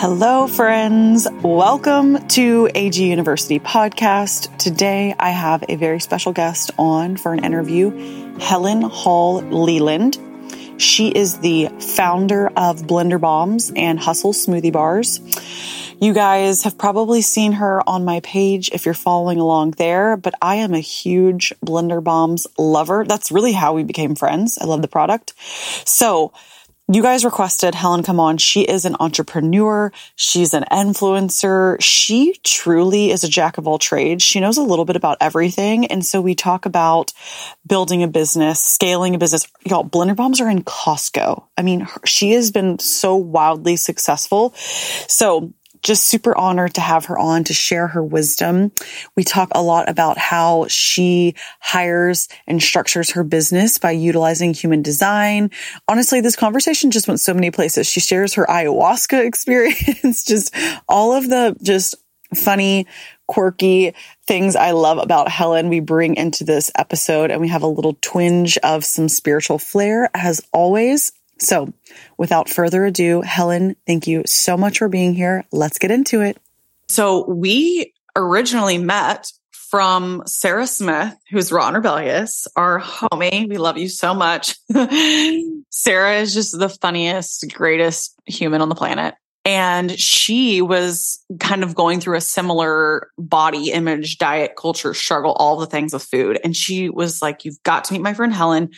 Hello, friends. Welcome to AG University Podcast. Today, I have a very special guest on for an interview, Helen Hall Leland. She is the founder of Blender Bombs and Hustle Smoothie Bars. You guys have probably seen her on my page if you're following along there, but I am a huge Blender Bombs lover. That's really how we became friends. I love the product. So, you guys requested Helen come on. She is an entrepreneur. She's an influencer. She truly is a jack of all trades. She knows a little bit about everything. And so we talk about building a business, scaling a business. Y'all, blender bombs are in Costco. I mean, she has been so wildly successful. So just super honored to have her on to share her wisdom. We talk a lot about how she hires and structures her business by utilizing human design. Honestly, this conversation just went so many places. She shares her ayahuasca experience, just all of the just funny, quirky things I love about Helen we bring into this episode and we have a little twinge of some spiritual flair as always. So without further ado, Helen, thank you so much for being here. Let's get into it. So we originally met from Sarah Smith, who's raw and rebellious, our homie. We love you so much. Sarah is just the funniest, greatest human on the planet. And she was kind of going through a similar body image, diet culture struggle, all the things with food. And she was like, You've got to meet my friend Helen.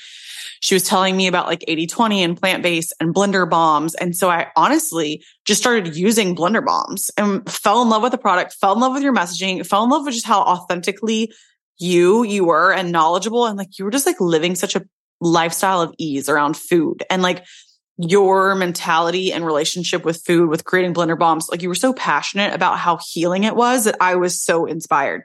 She was telling me about like 80 20 and plant based and blender bombs. And so I honestly just started using blender bombs and fell in love with the product, fell in love with your messaging, fell in love with just how authentically you, you were and knowledgeable. And like you were just like living such a lifestyle of ease around food. And like, your mentality and relationship with food, with creating blender bombs, like you were so passionate about how healing it was that I was so inspired.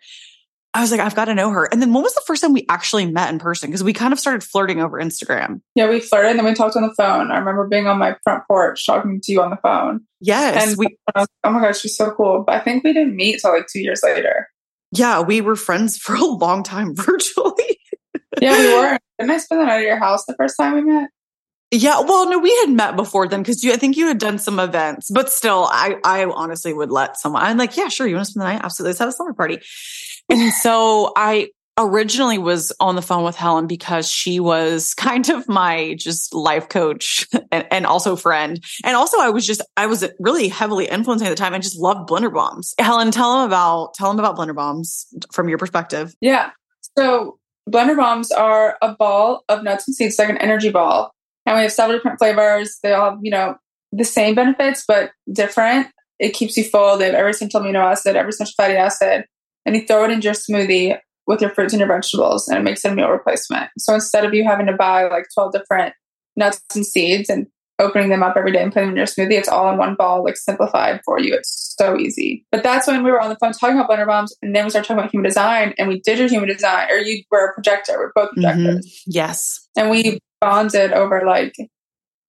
I was like, I've got to know her. And then when was the first time we actually met in person? Because we kind of started flirting over Instagram. Yeah, we flirted and then we talked on the phone. I remember being on my front porch talking to you on the phone. Yes. And we, like, oh my gosh, she's so cool. But I think we didn't meet till like two years later. Yeah, we were friends for a long time virtually. yeah, we were. Didn't I spend the night at your house the first time we met? Yeah, well, no, we had met before then because you, I think you had done some events, but still, I, I honestly would let someone. I'm like, yeah, sure, you want to spend the night? Absolutely, let's have a summer party. And so I originally was on the phone with Helen because she was kind of my just life coach and, and, also friend. And also I was just, I was really heavily influencing at the time and just loved blender bombs. Helen, tell them about, tell them about blender bombs from your perspective. Yeah. So blender bombs are a ball of nuts and seeds, like an energy ball and we have several different flavors. They all have, you know, the same benefits, but different. It keeps you full. They have every essential amino acid, every essential fatty acid. And you throw it into your smoothie with your fruits and your vegetables, and it makes it a meal replacement. So instead of you having to buy like 12 different nuts and seeds and opening them up every day and putting them in your smoothie, it's all in one ball, like simplified for you. It's so easy. But that's when we were on the phone talking about blender bombs, and then we started talking about human design, and we did your human design, or you were a projector. We're both mm-hmm. projectors. Mm-hmm. Yes. And we bonded over like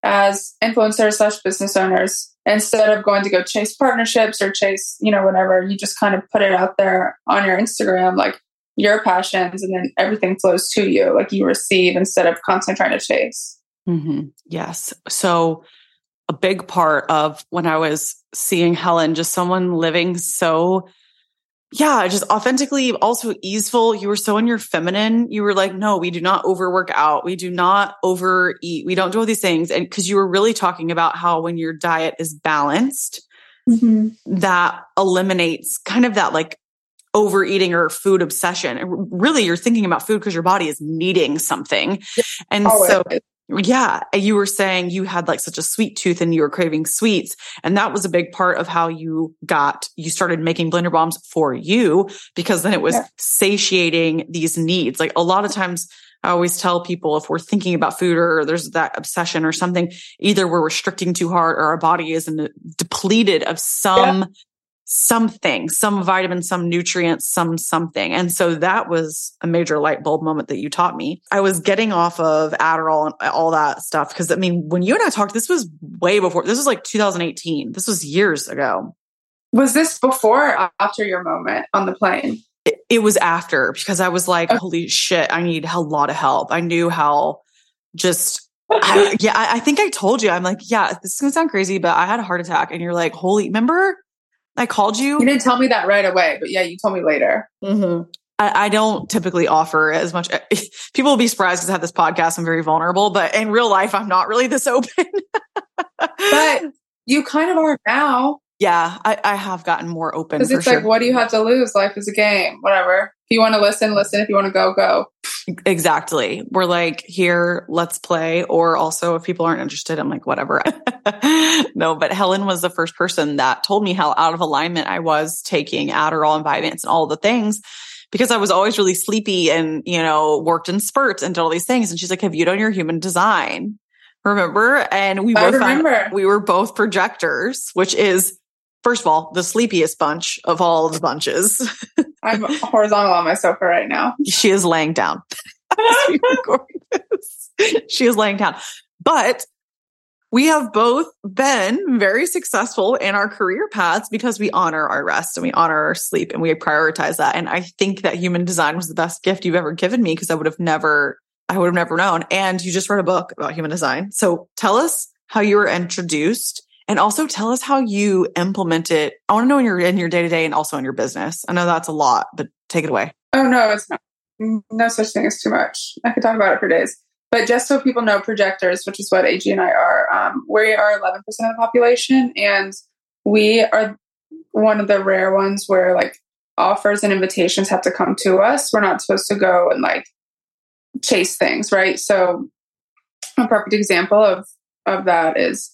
as influencers slash business owners instead of going to go chase partnerships or chase you know whatever you just kind of put it out there on your instagram like your passions and then everything flows to you like you receive instead of constantly trying to chase mm-hmm. yes so a big part of when i was seeing helen just someone living so yeah, just authentically, also easeful. You were so in your feminine. You were like, no, we do not overwork out. We do not overeat. We don't do all these things. And because you were really talking about how when your diet is balanced, mm-hmm. that eliminates kind of that like overeating or food obsession. And really, you're thinking about food because your body is needing something. And Always. so yeah, you were saying you had like such a sweet tooth and you were craving sweets. And that was a big part of how you got, you started making blender bombs for you because then it was yeah. satiating these needs. Like a lot of times I always tell people if we're thinking about food or there's that obsession or something, either we're restricting too hard or our body is depleted of some yeah something, some vitamin, some nutrients, some something. And so that was a major light bulb moment that you taught me. I was getting off of Adderall and all that stuff. Cause I mean, when you and I talked, this was way before, this was like 2018. This was years ago. Was this before or after your moment on the plane? It, it was after because I was like, okay. holy shit, I need a lot of help. I knew how just I, yeah, I, I think I told you. I'm like, yeah, this is gonna sound crazy, but I had a heart attack, and you're like, holy, remember? I called you. You didn't tell me that right away, but yeah, you told me later. Mm-hmm. I, I, don't typically offer as much. People will be surprised because I have this podcast. I'm very vulnerable, but in real life, I'm not really this open. but you kind of are now. Yeah, I, I have gotten more open. Because it's sure. like, what do you have to lose? Life is a game. Whatever. If you want to listen, listen. If you want to go, go. Exactly. We're like, here, let's play. Or also, if people aren't interested, I'm like, whatever. no, but Helen was the first person that told me how out of alignment I was taking Adderall and Vyvanse and all the things because I was always really sleepy and, you know, worked in spurts and did all these things. And she's like, have you done your human design? Remember? And we I both remember. Found, we were both projectors, which is First of all, the sleepiest bunch of all the bunches. I'm horizontal on my sofa right now. She is laying down. she is laying down. But we have both been very successful in our career paths because we honor our rest and we honor our sleep and we prioritize that. And I think that human design was the best gift you've ever given me because I would have never, I would have never known. And you just read a book about human design. So tell us how you were introduced and also tell us how you implement it. I want to know in your in your day to day and also in your business. I know that's a lot, but take it away. Oh no, it's not. No such thing as too much. I could talk about it for days. But just so people know, projectors, which is what AG and I are, um, we are 11% of the population, and we are one of the rare ones where like offers and invitations have to come to us. We're not supposed to go and like chase things, right? So a perfect example of of that is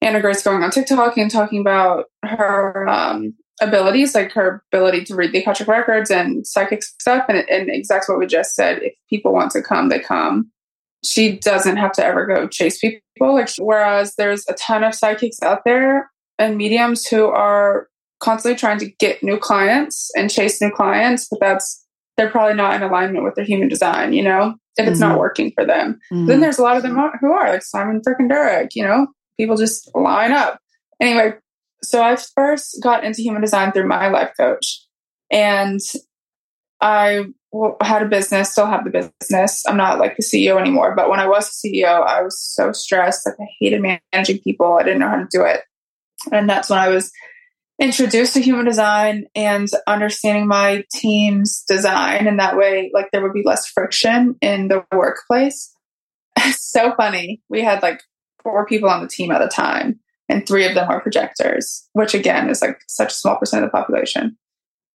Anna Grace going on TikTok and talking about her um, abilities, like her ability to read the Akashic records and psychic stuff, and, and exactly what we just said. If people want to come, they come. She doesn't have to ever go chase people. Like whereas there's a ton of psychics out there and mediums who are constantly trying to get new clients and chase new clients, but that's they're probably not in alignment with their human design. You know, if it's mm-hmm. not working for them, mm-hmm. then there's a lot of them who are like Shaman freaking Durek. You know, people just line up. Anyway, so I first got into human design through my life coach, and I had a business, still have the business. I'm not like the CEO anymore, but when I was CEO, I was so stressed. Like I hated managing people. I didn't know how to do it. And that's when I was introduced to human design and understanding my team's design. And that way, like there would be less friction in the workplace. so funny. We had like four people on the team at a time, and three of them were projectors, which again is like such a small percent of the population.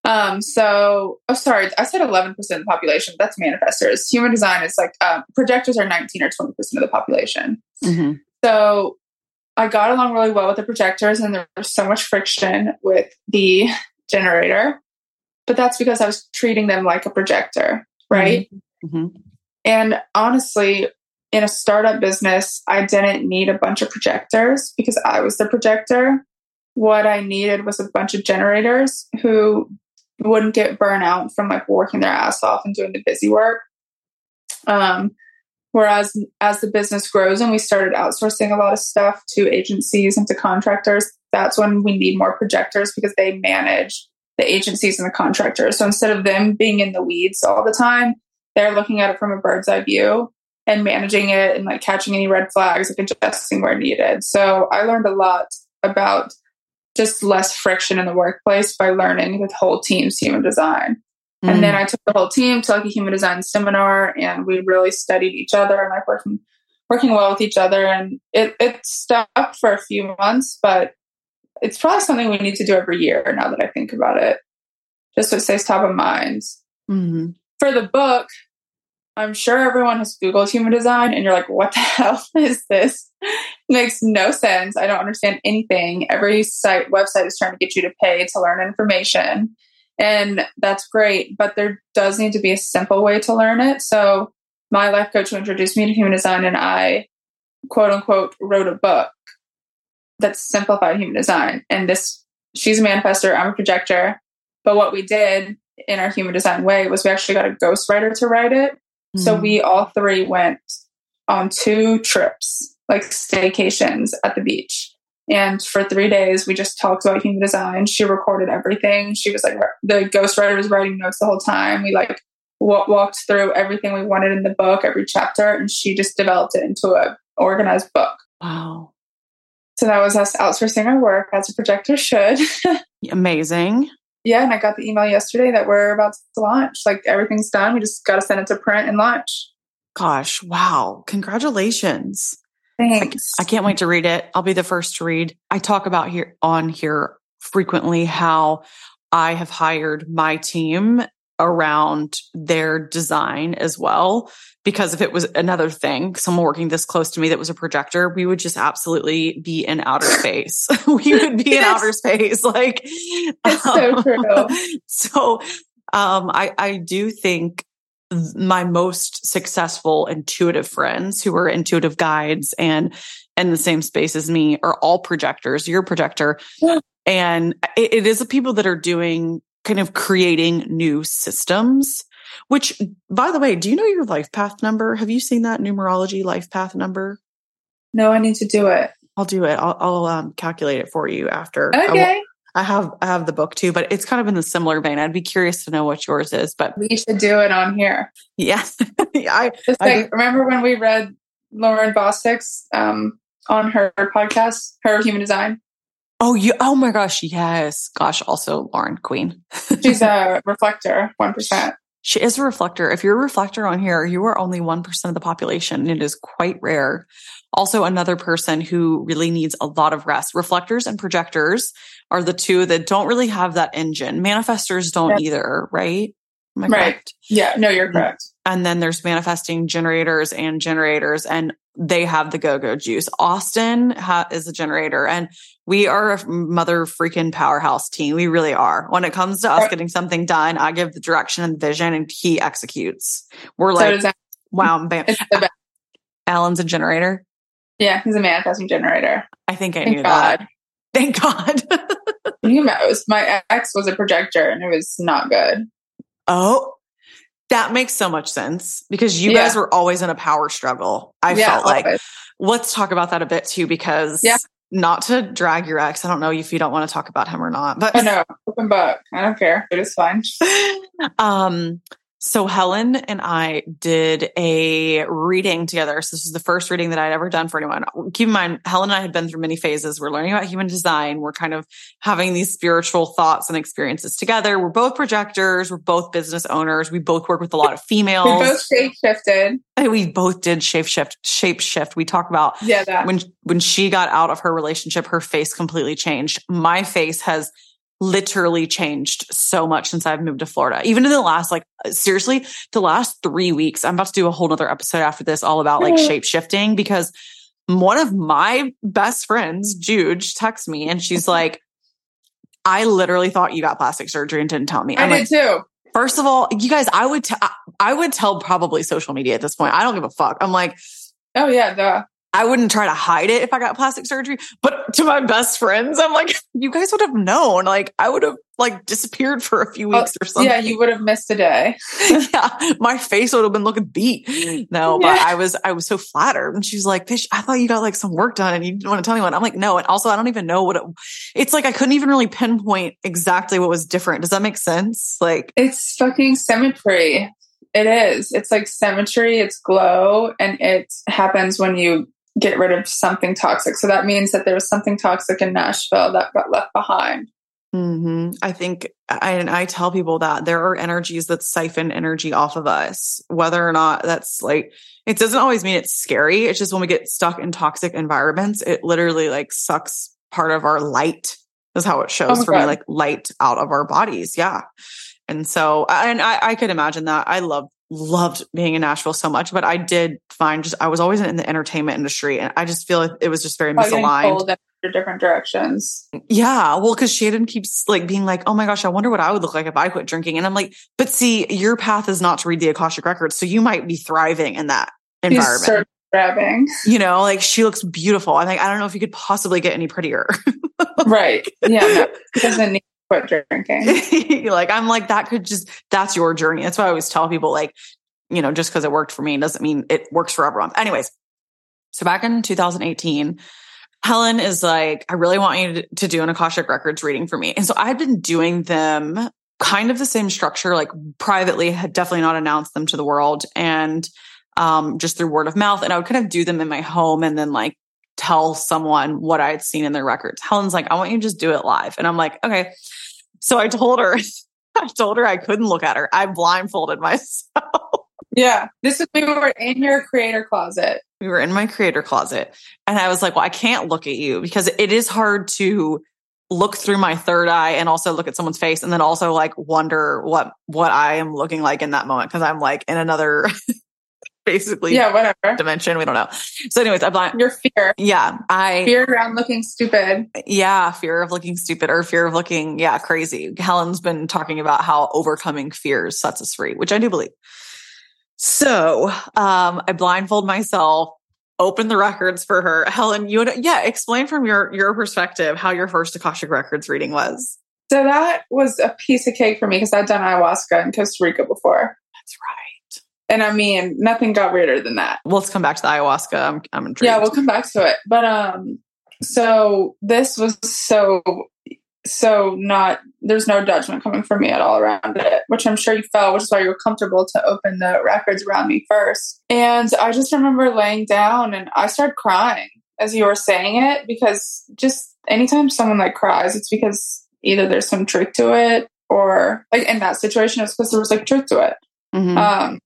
Um, so, oh, sorry, I said 11% of the population. That's manifestors. Human design is like um, projectors are 19 or 20% of the population. Mm-hmm. So, I got along really well with the projectors, and there was so much friction with the generator. But that's because I was treating them like a projector, right? Mm-hmm. Mm-hmm. And honestly, in a startup business, I didn't need a bunch of projectors because I was the projector. What I needed was a bunch of generators who wouldn't get burnout from like working their ass off and doing the busy work. Um, whereas as the business grows and we started outsourcing a lot of stuff to agencies and to contractors, that's when we need more projectors because they manage the agencies and the contractors. So instead of them being in the weeds all the time, they're looking at it from a bird's eye view and managing it and like catching any red flags, like adjusting where needed. So I learned a lot about just less friction in the workplace by learning the whole team's human design. Mm. And then I took the whole team to like a human design seminar and we really studied each other and like working working well with each other and it it stuck for a few months, but it's probably something we need to do every year now that I think about it. Just so it stays top of mind. Mm-hmm. For the book, I'm sure everyone has Googled human design and you're like, what the hell is this? makes no sense. I don't understand anything. Every site website is trying to get you to pay to learn information. And that's great, but there does need to be a simple way to learn it. So my life coach who introduced me to human design and I quote unquote wrote a book that simplified human design. And this she's a manifester, I'm a projector. But what we did in our human design way was we actually got a ghostwriter to write it so mm-hmm. we all three went on two trips, like staycations at the beach. And for three days, we just talked about human design. She recorded everything. She was like, the ghostwriter was writing notes the whole time. We like w- walked through everything we wanted in the book, every chapter, and she just developed it into a organized book. Wow. So that was us outsourcing our work as a projector should. Amazing. Yeah, and I got the email yesterday that we're about to launch. Like everything's done. We just got to send it to print and launch. Gosh, wow. Congratulations. Thanks. I can't wait to read it. I'll be the first to read. I talk about here on here frequently how I have hired my team around their design as well. Because if it was another thing, someone working this close to me that was a projector, we would just absolutely be in outer space. we would be in outer space. Like, It's so true. so um, I, I do think my most successful intuitive friends who are intuitive guides and in the same space as me are all projectors. You're a projector. Yeah. And it, it is the people that are doing kind of creating new systems, which by the way, do you know your life path number? Have you seen that numerology life path number? No, I need to do it. I'll do it. I'll, I'll um, calculate it for you after. I Okay. I have I have the book too, but it's kind of in the similar vein. I'd be curious to know what yours is. But We should do it on here. yeah, I Just I like, remember when we read Lauren Bostic's um, on her podcast, her human design? Oh you oh my gosh yes gosh also Lauren Queen. She's a reflector, 1%. She is a reflector. If you're a reflector on here, you are only 1% of the population. and It is quite rare. Also, another person who really needs a lot of rest. Reflectors and projectors are the two that don't really have that engine. Manifestors don't Yep. either, right? Am I Right. correct? Yeah, no, you're mm. correct. And then there's manifesting generators and generators, and they have the go go juice. Austin ha- is a generator, and we are a mother freaking powerhouse team. We really are. When it comes to us getting something done, I give the direction and vision, and he executes. We're like, that. wow, bam. It's the best. Alan's a generator. Yeah, he's a manifesting generator. I think I Thank knew God. that. Thank God. You know, my ex was a projector and it was not good. oh, that makes so much sense because you Yeah. guys were always in a power struggle. I yeah, felt like always. let's talk about that a bit too, because Yeah. not to drag your ex. I don't know if you don't want to talk about him or not, but I know, open book. I don't care. It is fine. um, so Helen and I did a reading together. So this is the first reading that I'd ever done for anyone. Keep in mind, Helen and I had been through many phases. We're learning about human design. We're kind of having these spiritual thoughts and experiences together. We're both projectors. We're both business owners. We both work with a lot of females. We both shape shifted. We both did shape shift, shape shift. We talk about Yeah, that. when when she got out of her relationship, her face completely changed. My face has literally changed so much since I've moved to Florida. Even in the last, like seriously, the last three weeks, I'm about to do a whole nother episode after this all about like shape shifting because one of my best friends, Juge, texts me and she's like, I literally thought you got plastic surgery and didn't tell me. I I'm did like, too. first of all, you guys, I would, t- I would tell probably social media at this point. I don't give a fuck. I'm like, Oh, yeah, the I wouldn't try to hide it if I got plastic surgery, but to my best friends, I'm like, you guys would have known. Like, I would have like disappeared for a few oh, weeks or something. Oh, yeah, you would have missed a day. yeah, my face would have been looking beat. No, but Yeah. I was, I was so flattered. And she's like, "Fish, I thought you got like some work done and you didn't want to tell anyone." I'm like, no. And also, I don't even know what it. It's like I couldn't even really pinpoint exactly what was different. Does that make sense? Like, It's fucking symmetry. It is. It's like symmetry, it's glow, and it happens when you get rid of something toxic. So that means that there was something toxic in Nashville that got left behind. hmm I think, I, and I tell people that there are energies that siphon energy off of us, whether or not that's like, it doesn't always mean it's scary. It's just when we get stuck in toxic environments, it literally like sucks part of our light. Is how it shows Oh for me, like light out of our bodies. Yeah. And so, and I, I could imagine that. I love, loved being in Nashville so much, but I did find just, I was always in the entertainment industry and I just feel like it was just very misaligned. different directions. Yeah, well, because Shannon keeps like being like, "Oh my gosh, I wonder what I would look like if I quit drinking," and I'm like, "But see, your path is not to read the Akashic records, so you might be thriving in that environment." grabbing. you know, like she looks beautiful. I'm like, I don't know if you could possibly get any prettier. right. Yeah, no, doesn't need quit drinking. like I'm like that could just that's your journey. That's why I always tell people like, you know, just because it worked for me doesn't mean it works for everyone. Anyways, so back in 2018, Helen is like, I really want you to, do an Akashic Records reading for me. And so I've been doing them kind of the same structure, like privately, had definitely not announced them to the world. And um, just through word of mouth. And I would kind of do them in my home and then like tell someone what I had seen in their records. Helen's like, I want you to just do it live. And I'm like, okay. So I told her, I told her I couldn't look at her. I blindfolded myself. Yeah. This is we were in your creator closet. We were in my creator closet. And I was like, well, I can't look at you because it is hard to look through my third eye and also look at someone's face and then also like wonder what what I am looking like in that moment because I'm like in another basically Yeah, whatever. dimension. We don't know. So, anyways, I'm blind. Your fear. Yeah, I Fear around looking stupid. yeah, fear of looking stupid or fear of looking yeah crazy. Helen's been talking about how overcoming fears sets us free, which I do believe. So, um, I blindfold myself, open the records for her. Helen, you would yeah, explain from your your perspective how your first Akashic Records reading was. So that was a piece of cake for me because I'd done ayahuasca in Costa Rica before. That's right. And I mean, nothing got weirder than that. Well, let's come back to the ayahuasca. I'm I'm intrigued. Yeah, we'll come back to it. But um so this was so so not there's no judgment coming from me at all around it, which I'm sure you felt, which is why you were comfortable to open the records around me first. And I just remember laying down and I started crying as you were saying it because just anytime someone like cries, it's because either there's some truth to it or like in that situation it's because there was like truth to it. Mhm. Um,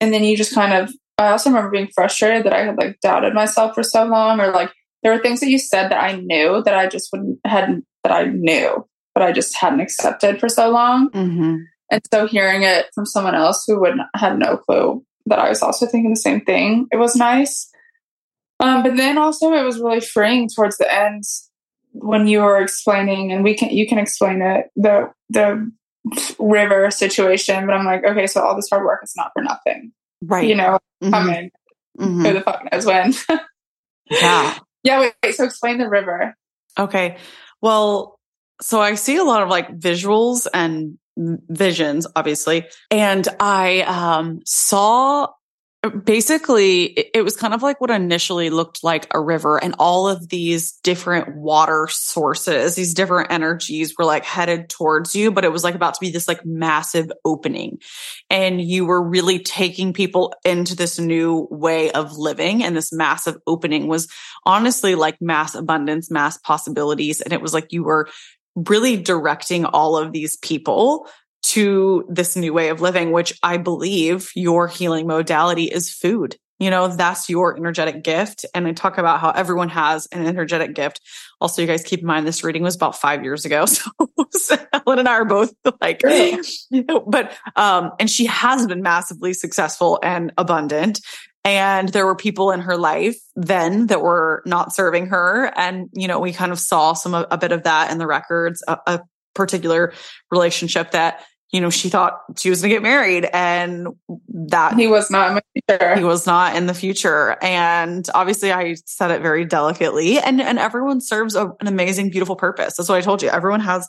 and then you just kind of, I also remember being frustrated that I had like doubted myself for so long, or like there were things that you said that I knew that I just wouldn't, hadn't, that I knew, but I just hadn't accepted for so long. Mhm. And so hearing it from someone else who would not, had no clue that I was also thinking the same thing, it was nice. Um, but then also it was really freeing towards the end when you were explaining, and we can you can explain it the the river situation. But I'm like, okay, so all this hard work is not for nothing, Right. you know? Mhm. I mean, Mhm. who the fuck knows when? Yeah. yeah. Wait, wait. So explain the river. Okay. Well, so I see a lot of like visuals and visions, obviously. And I um, saw basically it, was kind of like what initially looked like a river and all of these different water sources these different energies were like headed towards you but it was like about to be this like massive opening. And you were really taking people into this new way of living and this massive opening was honestly like mass abundance mass possibilities and it was like you were really directing all of these people to this new way of living, which I believe your healing modality is food. You know, that's your energetic gift. And I talk about how everyone has an energetic gift. Also, you guys keep in mind this reading was about five years ago. So, so Helen and I are both like, you know, but, um, and she has been massively successful and abundant. And there were people in her life then that were not serving her. And, you know, we kind of saw some, a bit of that in the records, a, a particular relationship that you know, she thought she was going to get married and that He was not in my future. he was not in the future. And obviously I said it very delicately and, and everyone serves a, an amazing, beautiful purpose. That's what I told you. Everyone has,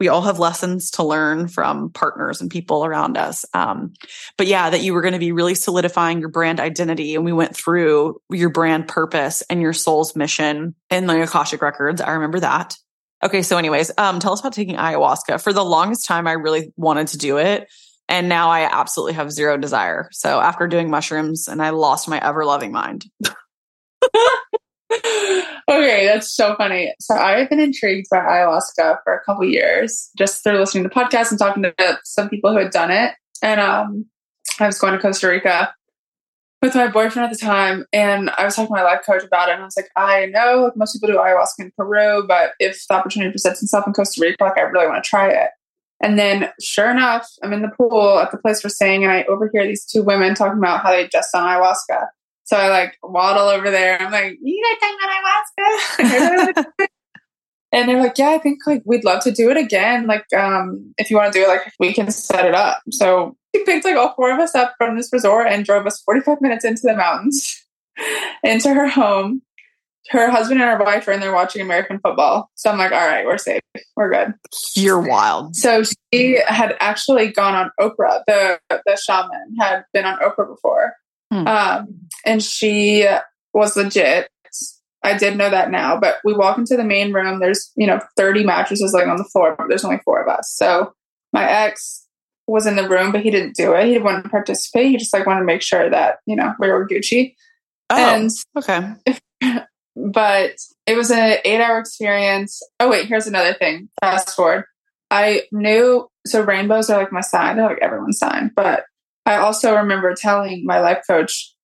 we all have lessons to learn from partners and people around us. Um, but yeah, that you were going to be really solidifying your brand identity. And we went through your brand purpose and your soul's mission in the Akashic records. I remember that. Okay. So anyways, um, tell us about taking ayahuasca. For the longest time, I really wanted to do it. And now I absolutely have zero desire. So after doing mushrooms and I lost my ever loving mind. okay, that's so funny. So I've been intrigued by ayahuasca for a couple years, just through listening to podcasts and talking to some people who had done it. And um, I was going to Costa Rica with my boyfriend at the time, and I was talking to my life coach about it. And I was like, I know like most people do ayahuasca in Peru, but if the opportunity presents itself in Costa Rica, like I really want to try it. And then, sure enough, I'm in the pool at the place we're staying, and I overhear these two women talking about how they just done ayahuasca. So I like waddle over there. I'm like, you guys about ayahuasca? and they're like, yeah, I think like we'd love to do it again. Like, um, if you want to do it, like we can set it up. So picked like all four of us up from this resort and drove us 45 minutes into the mountains, into her home. Her husband and her wife are in there watching American football. So I'm like, all right, we're safe. We're good. You're wild. So she had actually gone on Oprah. The the shaman had been on Oprah before, Hmm. um, and she was legit. I did know that now, but we walk into the main room. There's you know 30 mattresses laying on the floor, but there's only four of us. So my ex was in the room, but he didn't do it. He didn't want to participate. He just like wanted to make sure that, you know, we were Gucci. Oh, and okay. but it was an eight hour experience. Oh wait, here's another thing. Fast forward. I knew so rainbows are like my sign, they're like everyone's sign. But I also remember telling my life coach,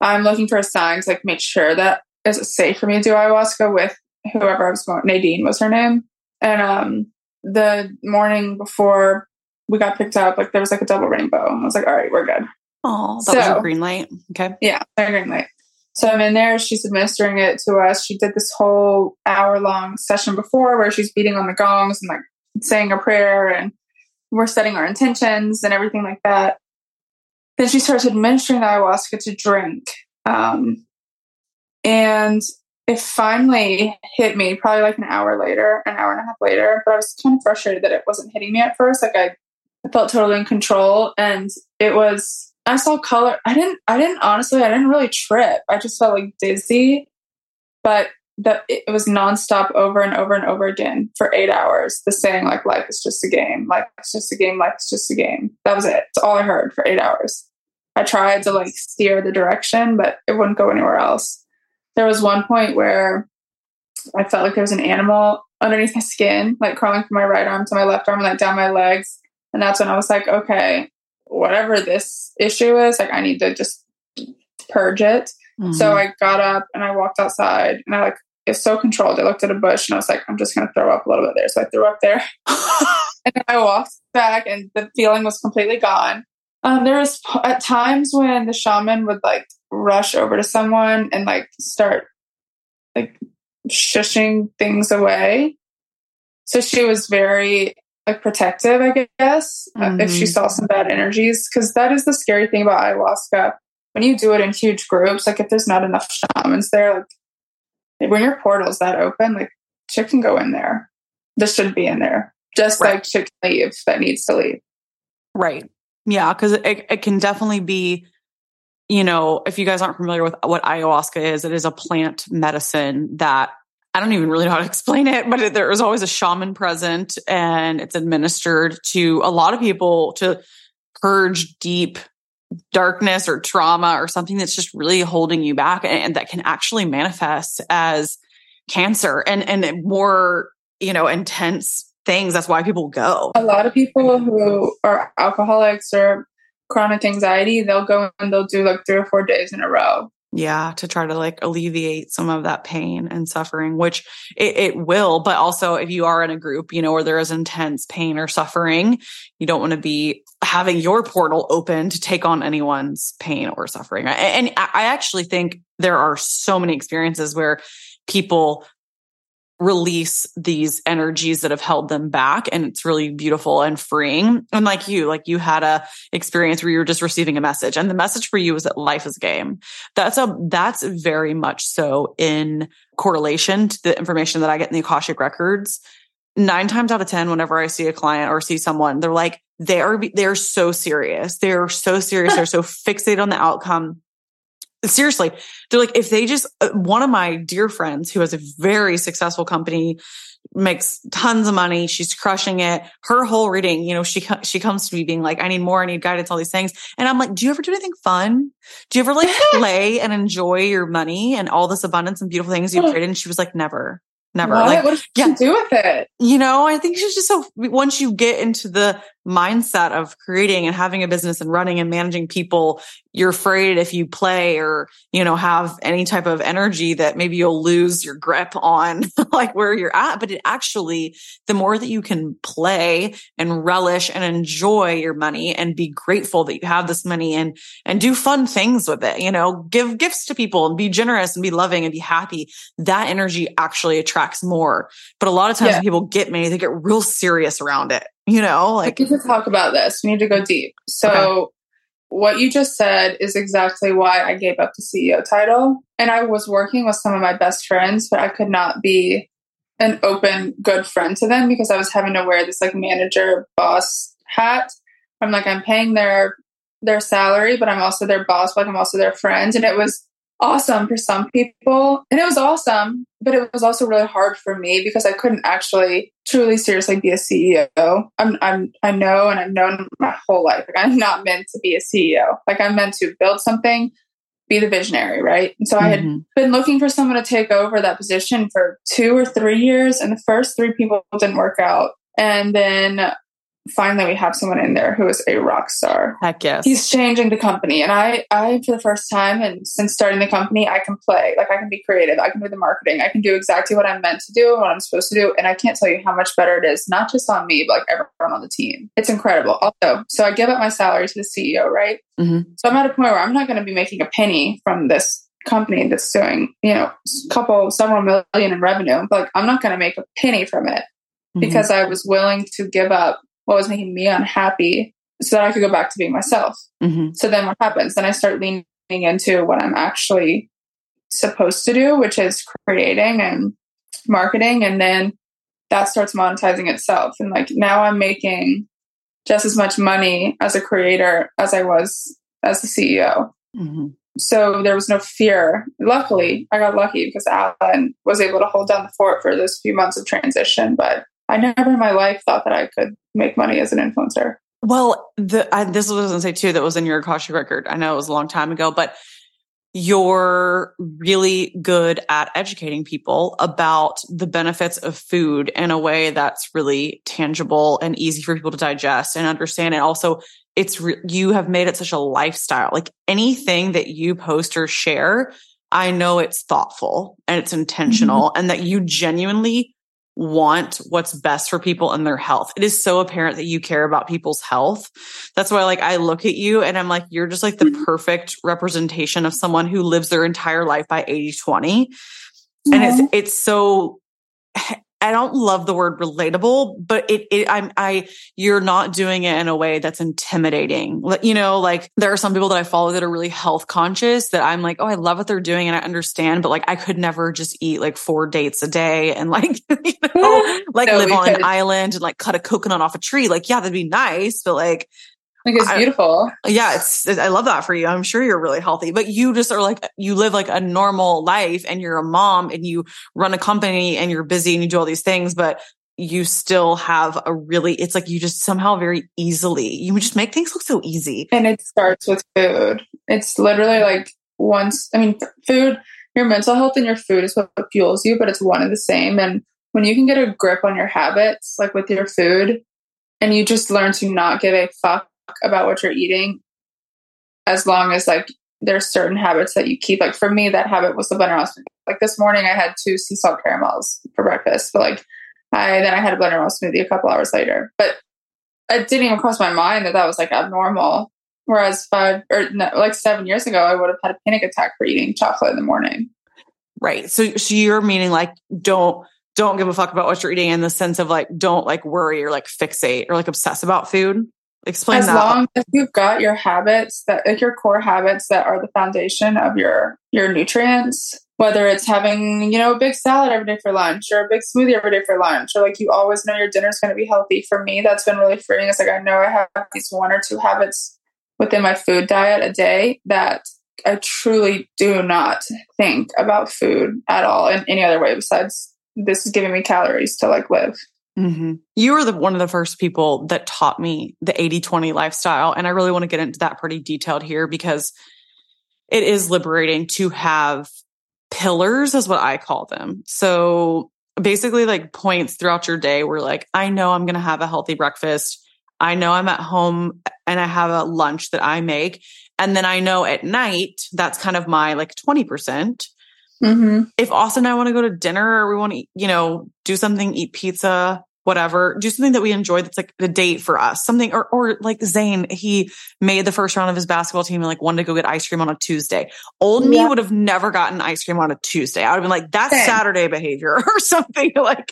I'm looking for a sign to like make sure that it's safe for me to do ayahuasca with whoever I was going. Nadine was her name. And um the morning before we got picked up, like there was like a double rainbow. And I was like, all right, we're good. Oh, that so, was a green light. Okay. Yeah, a green light. So I'm in there. She's administering it to us. She did this whole hour long session before where she's beating on the gongs and like saying a prayer and we're setting our intentions and everything like that. Then she starts administering the ayahuasca to drink. Um, and it finally hit me probably like an hour later, an hour and a half later. But I was kind of frustrated that it wasn't hitting me at first. Like I, I felt totally in control, and it was. I saw color. I didn't. I didn't honestly. I didn't really trip. I just felt like dizzy, but it was nonstop over and over and over again for eight hours. The saying like life is just a game. Life is just a game. Life is just a game. That was it. It's all I heard for eight hours. I tried to like steer the direction, but it wouldn't go anywhere else there was one point where I felt like there was an animal underneath my skin, like crawling from my right arm to my left arm and like down my legs. And that's when I was like, okay, whatever this issue is, like I need to just purge it. Mm-hmm. So I got up and I walked outside and I like it's so controlled. I looked at a bush and I was like, I'm just gonna throw up a little bit there. So I threw up there. and then I walked back and the feeling was completely gone. Um, there was at times when the shaman would like rush over to someone and like start like shushing things away. So she was very like protective, I guess, mm-hmm. if she mm-hmm. saw some bad energies. Because that is the scary thing about ayahuasca. When you do it in huge groups, like if there's not enough shamans there, like when your portal's that open, like shit can go in there. This should be in there. Just right. like shit can leave that needs to leave. Right. Yeah, because it, it can definitely be you know, if you guys aren't familiar with what ayahuasca is, it is a plant medicine that I don't even really know how to explain it, but it, there is always a shaman present and it's administered to a lot of people to purge deep darkness or trauma or something that's just really holding you back and, and that can actually manifest as cancer and, and more, you know, intense things. That's why people go. A lot of people who are alcoholics or chronic anxiety, they'll go and they'll do like three or four days in a row. Yeah, to try to like alleviate some of that pain and suffering, which it, it, will. But also, if you are in a group, you know, where there is intense pain or suffering, you don't want to be having your portal open to take on anyone's pain or suffering. And I actually think there are so many experiences where people release these energies that have held them back and it's really beautiful and freeing. And like you like you had a experience where you were just receiving a message and the message for you was that life is a game. That's a that's very much so in correlation to the information that i get in the akashic records. Nine times out of ten whenever i see a client or see someone they're like they are they're so serious. They're so serious. They're so fixated on the outcome seriously, they're like, if they just, uh, one of my dear friends who has a very successful company, makes tons of money. She's crushing it. Her whole reading, you know, she, she comes to me being like, I need more. I need guidance, all these things. And I'm like, do you ever do anything fun? Do you ever like play and enjoy your money and all this abundance and beautiful things you've created? And she was like, never. Never. What? Like, what does yeah. do with it? You know, I think she's just so once you get into the mindset of creating and having a business and running and managing people, you're afraid if you play or, you know, have any type of energy that maybe you'll lose your grip on like where you're at. But it actually, the more that you can play and relish and enjoy your money and be grateful that you have this money and, and do fun things with it, you know, give gifts to people and be generous and be loving and be happy. That energy actually attracts more. But a lot of times yeah. people get money, they get real serious around it you know like we need to talk about this. We need to go deep. So okay. what you just said is exactly why i gave up the ceo title. And i was working with some of my best friends but i could not be an open good friend to them because i was having to wear this like manager boss hat. I'm like i'm paying their their salary but i'm also their boss but i'm also their friend. And it was awesome for some people. And it was awesome, but it was also really hard for me because I couldn't actually truly seriously be a CEO. I'm, I'm, I know and I've known my whole life. Like I'm not meant to be a CEO. Like I'm meant to build something, be the visionary, right? And so mm-hmm. I had mm-hmm. been looking for someone to take over that position for two or three years. And the first three people didn't work out. And then finally we have someone in there who is a rock star. Heck yes. He's changing the company. And I, I, for the first time and since starting the company, I can play. Like I can be creative. I can do the marketing. I can do exactly what I'm meant to do and what I'm supposed to do. And I can't tell you how much better it is, not just on me, but like everyone on the team. It's incredible. Also, so I give up my salary to the CEO, right? Mm-hmm. So I'm at a point where I'm not going to be making a penny from this company that's doing, you know, a couple, several million in revenue, but like, I'm not going to make a penny from it. Mm-hmm. Because I was willing to give up what was making me unhappy so that I could go back to being myself. Mm-hmm. So then what happens? Then I start leaning into what I'm actually supposed to do, which is creating and marketing. And then that starts monetizing itself. And like now I'm making just as much money as a creator as I was as the CEO. Mm-hmm. So there was no fear. Luckily, I got lucky because Alan was able to hold down the fort for those few months of transition. But I never in my life thought that I could make money as an influencer. Well, the, I, this was going to say too that was in your Akashic record. I know it was a long time ago, but you're really good at educating people about the benefits of food in a way that's really tangible and easy for people to digest and understand. And also, it's re- you have made it such a lifestyle. Like anything that you post or share, I know it's thoughtful and it's intentional, mm-hmm. and that you genuinely want what's best for people and their health. It is so apparent that you care about people's health. That's why like I look at you and I'm like, you're just like the mm-hmm. perfect representation of someone who lives their entire life by 80 20. And it's, it's so I don't love the word relatable, but it, it, I'm, I, you're not doing it in a way that's intimidating. You know, like there are some people that I follow that are really health conscious that I'm like, oh, I love what they're doing and I understand, but like I could never just eat like four dates a day and like, you know, like no, live on could. an island and like cut a coconut off a tree. Like, yeah, that'd be nice, but like, like it's beautiful. I, yeah, it's, I love that for you. I'm sure you're really healthy, but you just are like, you live like a normal life and you're a mom and you run a company and you're busy and you do all these things, but you still have a really, it's like you just somehow very easily, you just make things look so easy. And it starts with food. It's literally like once, I mean, food, your mental health and your food is what fuels you, but it's one and the same. And when you can get a grip on your habits, like with your food, and you just learn to not give a fuck about what you're eating as long as like there's certain habits that you keep. Like for me, that habit was the blender mouse. Like this morning, I had two sea salt caramels for breakfast, but like I then I had a blender smoothie a couple hours later. But it didn't even cross my mind that that was like abnormal. Whereas five or no, like seven years ago, I would have had a panic attack for eating chocolate in the morning. Right. So, so you're meaning like don't don't give a fuck about what you're eating in the sense of like don't like worry or like fixate or like obsess about food. Explain as that. long as you've got your habits that like your core habits that are the foundation of your your nutrients whether it's having you know a big salad every day for lunch or a big smoothie every day for lunch or like you always know your dinner's going to be healthy. For me that's been really freeing. It's like i know i have these one or two habits within my food diet a day that i truly do not think about food at all in any other way besides this is giving me calories to like live Mm-hmm. You were the one of the first people that taught me the 80 20 lifestyle. And I really want to get into that pretty detailed here because it is liberating to have pillars, is what I call them. So basically, like points throughout your day where, like, I know I'm going to have a healthy breakfast. I know I'm at home and I have a lunch that I make. And then I know at night, that's kind of my like 20%. Mm-hmm. If Austin and I want to go to dinner or we want to, you know, do something, eat pizza, whatever, do something that we enjoy that's like a date for us. Something or or like Zane, he made the first round of his basketball team and like wanted to go get ice cream on a Tuesday. Old me would have never gotten ice cream on a Tuesday. I would have been like, that's Saturday behavior or something like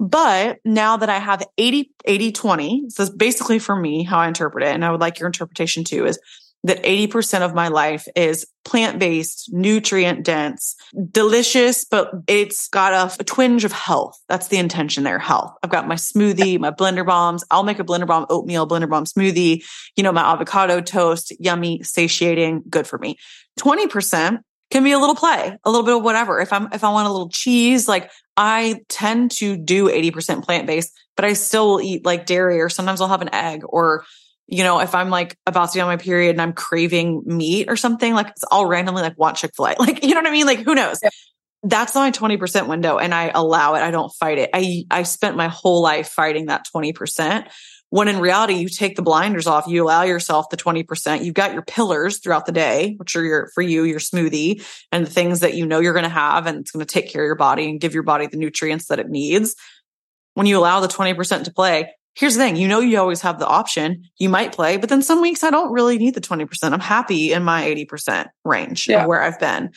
but now that I have 80, 80, 20, so basically for me, how I interpret it, and I would like your interpretation too, is that 80% of my life is plant based, nutrient dense, delicious, but it's got a, a, twinge of health. That's the intention there, health. I've got my smoothie, my blender bombs. I'll make a blender bomb oatmeal, blender bomb smoothie, you know, my avocado toast, yummy, satiating, good for me. 20% can be a little play, a little bit of whatever. If I'm, if I want a little cheese, like I tend to do 80% plant based, but I still will eat like dairy or sometimes I'll have an egg or, you know, if I'm like about to be on my period and I'm craving meat or something, like I'll randomly like want Chick fil A. Like, you know what I mean? Like, who knows? Yeah. That's my 20% window and I allow it. I don't fight it. I, I spent my whole life fighting that 20%. When in reality, you take the blinders off, you allow yourself the 20%. You've got your pillars throughout the day, which are your, for you, your smoothie and the things that you know you're going to have and it's going to take care of your body and give your body the nutrients that it needs. When you allow the 20% to play, here's the thing you know you always have the option you might play but then some weeks i don't really need the 20% i'm happy in my 80% range yeah. of where i've been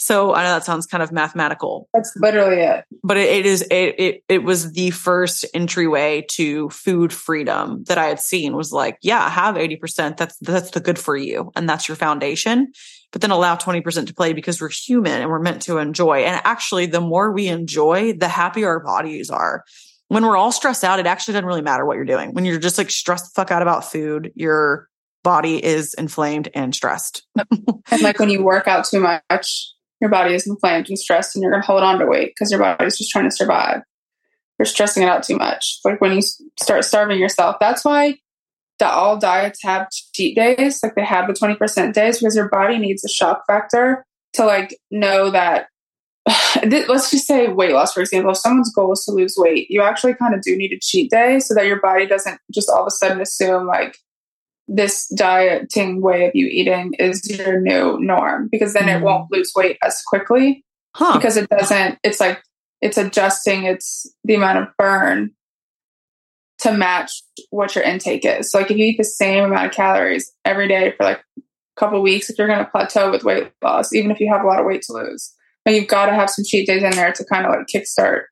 so I know that sounds kind of mathematical. That's literally it. But it, it is it, it it was the first entryway to food freedom that I had seen was like, yeah, have 80%. That's that's the good for you. And that's your foundation. But then allow 20% to play because we're human and we're meant to enjoy. And actually, the more we enjoy, the happier our bodies are. When we're all stressed out, it actually doesn't really matter what you're doing. When you're just like stressed the fuck out about food, your body is inflamed and stressed. and like when you work out too much, your body is inflamed and stressed and you're going to hold on to weight because your body's just trying to survive. You're stressing it out too much. Like when you start starving yourself, that's why the all diets have cheat days, like they have the 20% days because your body needs a shock factor to like know that let's just say weight loss, for example, if someone's goal is to lose weight, you actually kind of do need a cheat day so that your body doesn't just all of a sudden assume like this dieting way of you eating is your new norm because then mm. it won't lose weight as quickly huh. because it doesn't it's like it's adjusting it's the amount of burn to match what your intake is so like if you eat the same amount of calories every day for like a couple weeks if you're going to plateau with weight loss even if you have a lot of weight to lose but you've got to have some cheat days in there to kind of like kickstart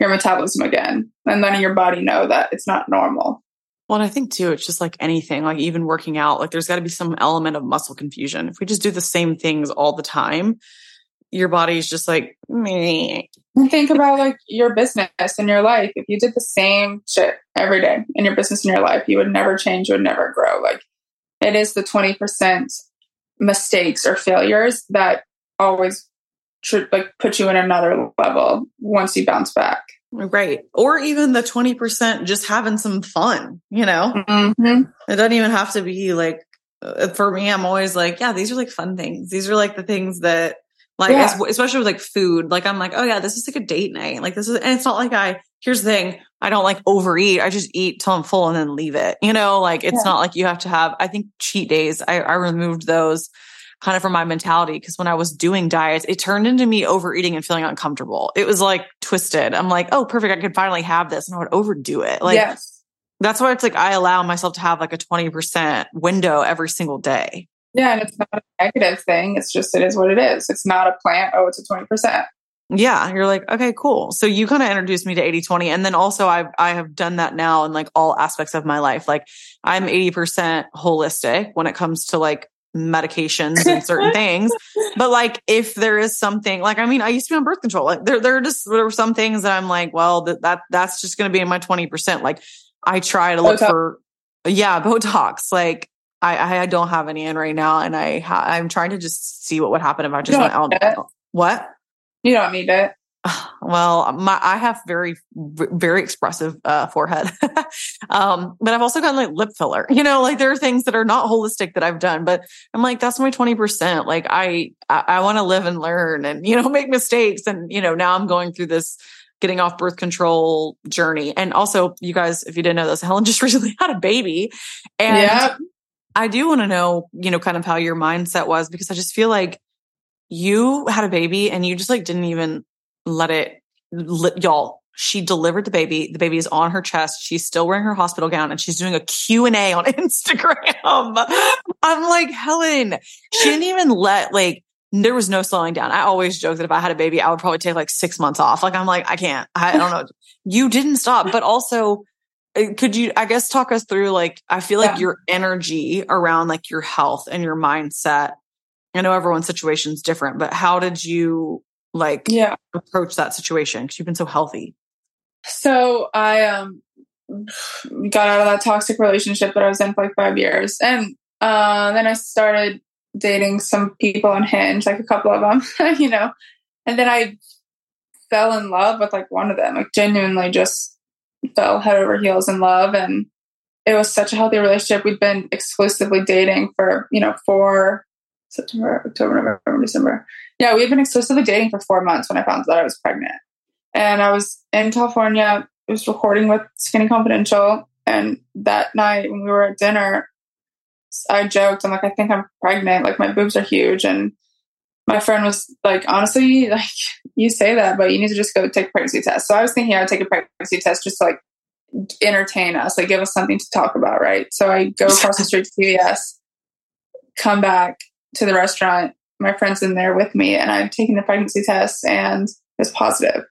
your metabolism again and letting your body know that it's not normal well, and I think too, it's just like anything, like even working out, like there's got to be some element of muscle confusion. If we just do the same things all the time, your body's just like me. Think about like your business and your life. If you did the same shit every day in your business and your life, you would never change, you would never grow. Like it is the 20% mistakes or failures that always should like put you in another level once you bounce back. Right. Or even the 20% just having some fun, you know? Mm-hmm. It doesn't even have to be like, uh, for me, I'm always like, yeah, these are like fun things. These are like the things that, like, yeah. especially with like food, like I'm like, oh yeah, this is like a date night. Like this is, and it's not like I, here's the thing, I don't like overeat. I just eat till I'm full and then leave it. You know, like it's yeah. not like you have to have, I think cheat days, I, I removed those kind of from my mentality. Because when I was doing diets, it turned into me overeating and feeling uncomfortable. It was like twisted. I'm like, oh, perfect. I could finally have this. And I would overdo it. Like, yes. that's why it's like I allow myself to have like a 20% window every single day. Yeah. And it's not a negative thing. It's just, it is what it is. It's not a plant. Oh, it's a 20%. Yeah, you're like, okay, cool. So you kind of introduced me to 80 20. And then also I've, I have done that now in like all aspects of my life. Like I'm 80% holistic when it comes to like medications and certain things. But like, if there is something like, I mean, I used to be on birth control. Like there, there are just, there were some things that I'm like, well, that, that that's just going to be in my 20%. Like I try to look Botox. for, yeah, Botox. Like I, I don't have any in right now. And I, ha- I'm trying to just see what would happen if I just went out. What? You don't need it. Well, my I have very very expressive uh, forehead, um, but I've also got like lip filler. You know, like there are things that are not holistic that I've done, but I'm like that's my twenty percent. Like I I, I want to live and learn, and you know make mistakes, and you know now I'm going through this getting off birth control journey, and also you guys, if you didn't know this, Helen just recently had a baby, and yeah. I do want to know you know kind of how your mindset was because I just feel like you had a baby and you just like didn't even let it, let, y'all, she delivered the baby. The baby is on her chest. She's still wearing her hospital gown and she's doing a Q&A on Instagram. I'm like, Helen, she didn't even let like, there was no slowing down. I always joke that if I had a baby, I would probably take like six months off. Like, I'm like, I can't, I don't know. you didn't stop, but also uh, could you, I guess, talk us through like, I feel like yeah. your energy around like your health and your mindset. I know everyone's situation is different, but how did you like yeah approach that situation because you've been so healthy so i um got out of that toxic relationship that i was in for like five years and uh, then i started dating some people on Hinge, like a couple of them, you know, and then I fell in love with like one of them, like genuinely just fell head over heels in love. And it was such a healthy relationship. We'd been exclusively dating for, you know, four September, October, November, December. Yeah, we had been exclusively dating for four months when I found out I was pregnant. And I was in California, I was recording with Skinny Confidential. And that night when we were at dinner, I joked, I'm like, I think I'm pregnant. Like my boobs are huge. And my friend was like, honestly, like you say that, but you need to just go take a pregnancy test. So I was thinking I would take a pregnancy test just to like entertain us, like give us something to talk about, right? So I go across the street to CVS, come back to the restaurant. My friend's in there with me, and I'm taking the pregnancy test, and it's positive.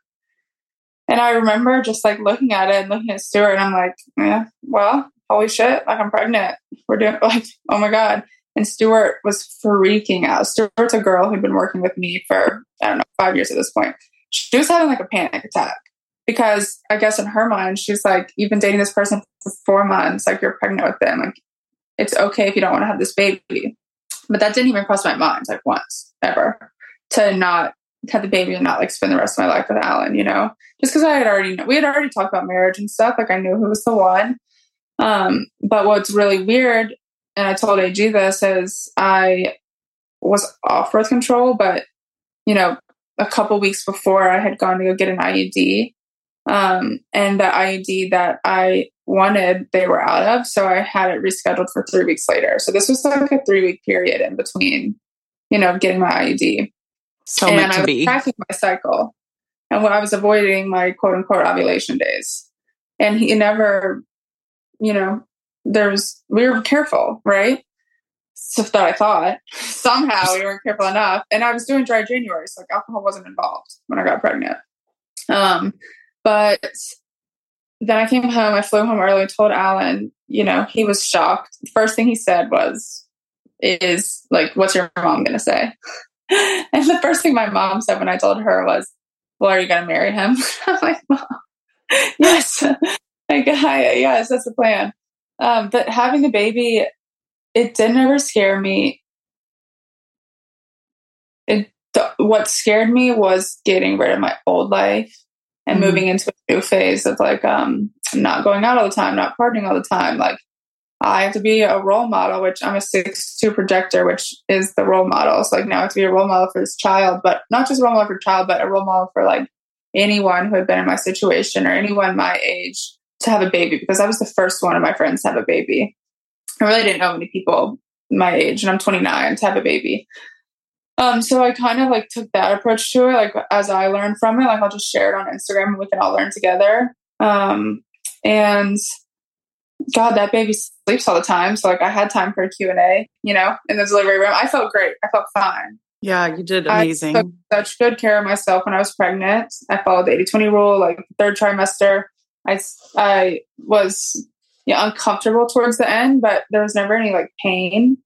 And I remember just like looking at it and looking at Stuart, and I'm like, yeah, well, holy shit, like I'm pregnant. We're doing like, oh my God. And Stuart was freaking out. Stuart's a girl who'd been working with me for, I don't know, five years at this point. She was having like a panic attack because I guess in her mind, she's like, you've been dating this person for four months, like you're pregnant with them. Like it's okay if you don't want to have this baby. But that didn't even cross my mind like once ever to not have the baby and not like spend the rest of my life with Alan, you know, just because I had already, we had already talked about marriage and stuff. Like I knew who was the one. Um, but what's really weird, and I told AG this, is I was off birth control, but you know, a couple weeks before I had gone to go get an IUD. Um, and the IUD that I wanted, they were out of. So I had it rescheduled for three weeks later. So this was like a three week period in between, you know, getting my IUD. So and I was be. tracking my cycle. And when I was avoiding my quote unquote ovulation days. And he never you know, there's we were careful, right? So that I thought somehow we weren't careful enough, and I was doing dry January, so like alcohol wasn't involved when I got pregnant. Um, but then I came home. I flew home early. Told Alan, you know, he was shocked. The first thing he said was, "Is like, what's your mom gonna say?" and the first thing my mom said when I told her was, "Well, are you gonna marry him?" I'm like, "Mom, yes." like, hi, yes, that's the plan. Um, but having the baby, it didn't ever scare me. It what scared me was getting rid of my old life and mm-hmm. moving into a new phase of like um not going out all the time, not partying all the time. Like I have to be a role model, which I'm a six two projector, which is the role model. So like now I have to be a role model for this child, but not just a role model for child, but a role model for like anyone who had been in my situation or anyone my age to have a baby because I was the first one of my friends to have a baby. I really didn't know many people my age, and I'm 29 to have a baby. Um, so I kind of like took that approach to it, like as I learned from it, like I'll just share it on Instagram and we can all learn together. Um, and God, that baby sleeps all the time. So like I had time for a Q and A, you know, in the delivery room. I felt great. I felt fine. Yeah, you did amazing. I took such good care of myself when I was pregnant. I followed the 80 20 rule, like third trimester. I, I was yeah, uncomfortable towards the end, but there was never any like pain.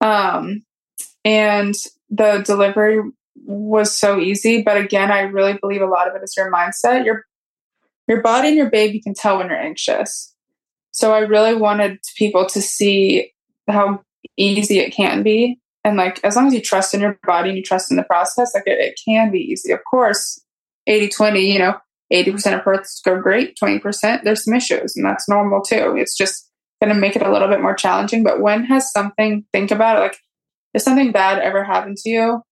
Um, and the delivery was so easy. But again, I really believe a lot of it is your mindset. Your your body and your baby can tell when you're anxious. So I really wanted people to see how easy it can be. And like as long as you trust in your body and you trust in the process, like it, it can be easy. Of course, 80 20, you know, 80% of births go great, 20% there's some issues, and that's normal too. It's just going to make it a little bit more challenging. But when has something, think about it, like if something bad ever happened to you,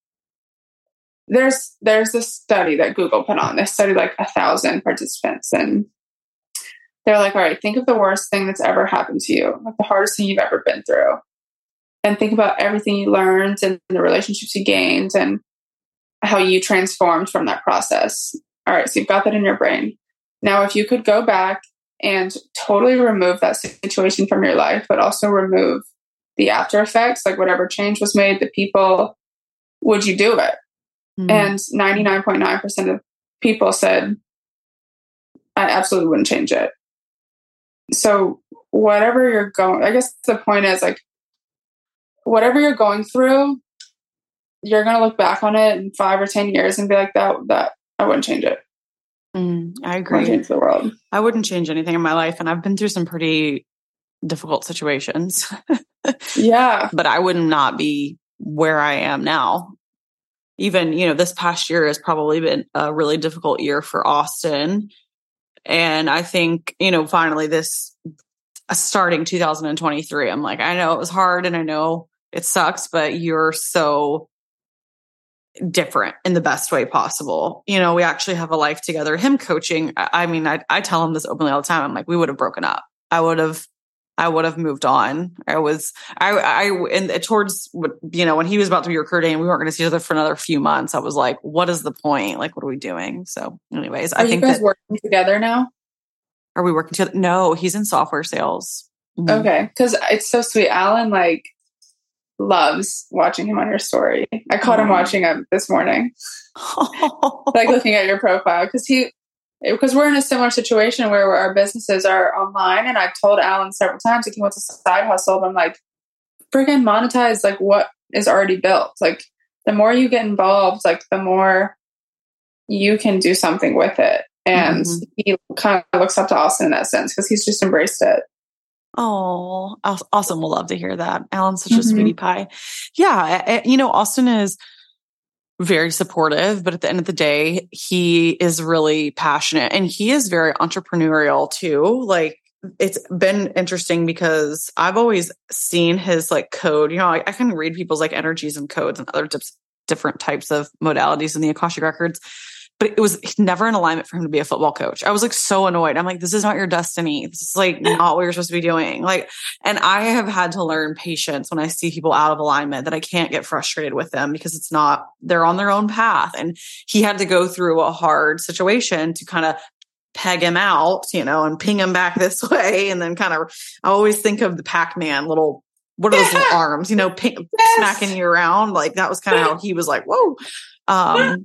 there's there's this study that Google put on. They studied like a thousand participants and they're like, all right, think of the worst thing that's ever happened to you, like the hardest thing you've ever been through. And think about everything you learned and the relationships you gained and how you transformed from that process. All right, so you've got that in your brain. Now, if you could go back and totally remove that situation from your life, but also remove the after effects, like whatever change was made, the people, would you do it? Mm-hmm. And 99.9% of people said, I absolutely wouldn't change it. So, whatever you're going, I guess the point is like, whatever you're going through, you're going to look back on it in five or 10 years and be like, that, that I wouldn't change it. Mm, I agree. I change the world. I wouldn't change anything in my life, and I've been through some pretty difficult situations. yeah, but I would not be where I am now. Even, you know, this past year has probably been a really difficult year for Austin. And I think, you know, finally this uh, starting 2023, I'm like, I know it was hard and I know it sucks, but you're so different in the best way possible. You know, we actually have a life together. Him coaching, I, mean, I, I tell him this openly all the time. I'm like, we would have broken up. I would have, I would have moved on. I was, I, I, and towards what, you know, when he was about to be recruiting and we weren't going to see each other for another few months, I was like, what is the point? Like, what are we doing? So, anyways, are I think you guys that, working together now? Are we working together? No, he's in software sales. Mm-hmm. Okay. Cause it's so sweet. Alan, like, loves watching him on your story. I caught him watching him this morning, like looking at your profile because he because we're in a similar situation where our businesses are online. And i've told Alan several times like he wants a side hustle, but I'm like, freaking monetize like what is already built. Like the more you get involved, like the more you can do something with it. And mm-hmm. he kind of looks up to Austin in that sense because he's just embraced it. Oh, awesome. We'll love to hear that. Alan's such mm-hmm. a sweetie pie. Yeah. You know, Austin is very supportive, but at the end of the day, he is really passionate and he is very entrepreneurial too. Like, it's been interesting because I've always seen his like code. You know, I, I can read people's like energies and codes and other dips, different types of modalities in the Akashic records but it was never in alignment for him to be a football coach. I was like so annoyed. I'm like, this is not your destiny. This is like not what you're supposed to be doing. Like, and I have had to learn patience when I see people out of alignment that I can't get frustrated with them because it's not, they're on their own path. And he had to go through a hard situation to kind of peg him out, you know, and ping him back this way. And then kind of, I always think of the Pac Man little what are those little arms, you know, ping, yes. smacking you around. Like that was kind of how he was like, whoa. Um,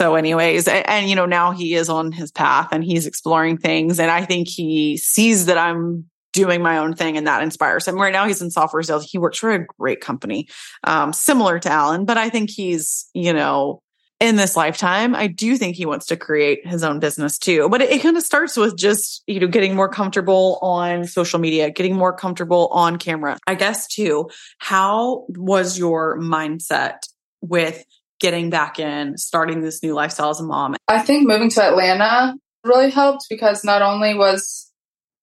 so anyways and, and, you know now he is on his path and he's exploring things and i think he sees that i'm doing my own thing and that inspires him. Right now he's in software sales. He works for a great company um, similar to alan but i think he's you know in this lifetime i do think he wants to create his own business too but it, it kind of starts with just you know getting more comfortable on social media getting more comfortable on camera. I guess too how was your mindset with getting back in, starting this new lifestyle as a mom? I think moving to Atlanta really helped because not only was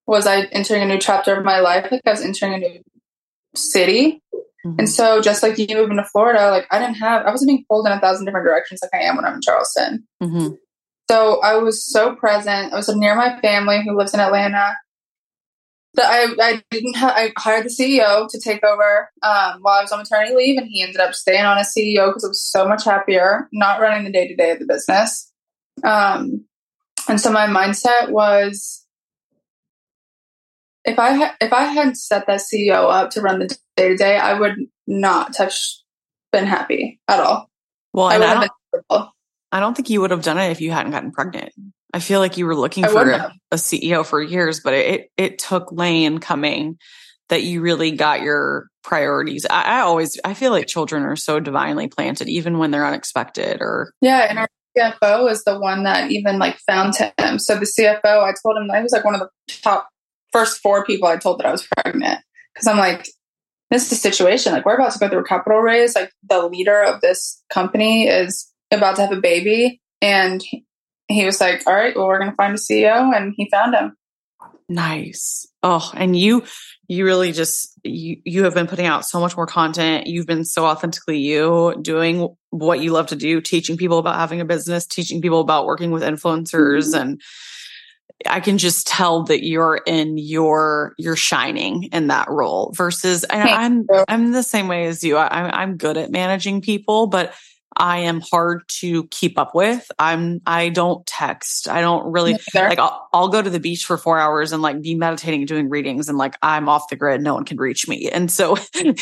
was I entering a new chapter of my life, like I was entering a new city. Mm-hmm. And so just like you moving to Florida, like I didn't have I wasn't being pulled in a thousand different directions like I am when I'm in Charleston. Mm-hmm. So I was so present. I was near my family who lives in Atlanta that I, I didn't ha- I hired the CEO to take over um, while I was on maternity leave, and he ended up staying on as CEO because I was so much happier not running the day to day of the business. Um, and so my mindset was, if I ha- if I hadn't set that CEO up to run the day to day, I would not have been happy at all. Well, I, I don't, I don't think you would have done it if you hadn't gotten pregnant. I feel like you were looking for a, a, CEO for years, but it it took Lane coming that you really got your priorities. I, I, always I feel like children are so divinely planted, even when they're unexpected. Or yeah, and our CFO is the one that even like found him. So the CFO, I told him that he was like one of the top first four people I told that I was pregnant because I'm like, this is the situation. Like we're about to go through a capital raise. Like the leader of this company is about to have a baby, and he was like, all right, well, we're going to find a CEO. And he found him. Nice. Oh, and you, you really just, you, you have been putting out so much more content. You've been so authentically you doing what you love to do, teaching people about having a business, teaching people about working with influencers. Mm-hmm. And I can just tell that you're in your, you're shining in that role versus, and I'm, I'm the same way as you. I, I'm good at managing people, but I am hard to keep up with. I'm, I don't text. I don't really like, I'll, I'll, go to the beach for four hours and like be meditating and doing readings and like I'm off the grid. No one can reach me. And so, you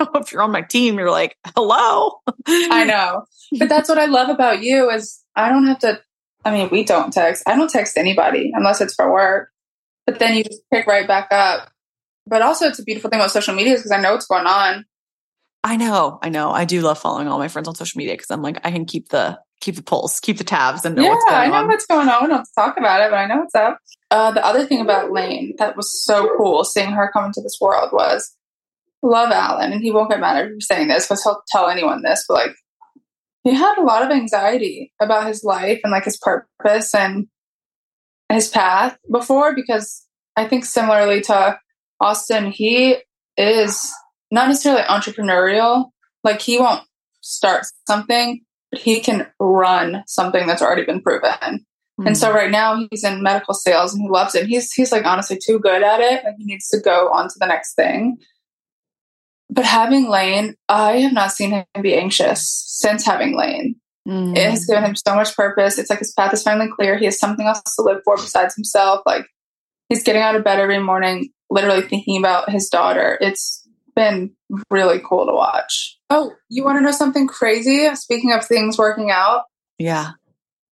know, if you're on my team, you're like, hello. I know. But that's what I love about you is I don't have to, I mean, we don't text. I don't text anybody unless it's for work. But then you just pick right back up. But also, it's a beautiful thing about social media is because I know what's going on. I know, I know. I do love following all my friends on social media because I'm like, I can keep the keep the pulse, keep the tabs, and know yeah, what's going on. I know on. what's going on. We don't talk about it, but I know what's up. Uh, the other thing about Lane that was so cool, seeing her come into this world, was love Alan, and he won't get mad at saying this because he'll tell anyone this, but like he had a lot of anxiety about his life and like his purpose and his path before because I think similarly to Austin, he is not necessarily entrepreneurial. Like he won't start something, but he can run something that's already been proven. Mm-hmm. And so hmm. right now he's in medical sales and he loves it. He's he's like honestly too good at it. Like he needs to go on to the next thing. But having Lane, I have not seen him be anxious since having Lane. Mm. It has given him so much purpose. It's like his path is finally clear. He has something else to live for besides himself. Like he's getting out of bed every morning, literally thinking about his daughter. It's been really cool to watch. Oh, you want to know something crazy? Speaking of things working out. Yeah.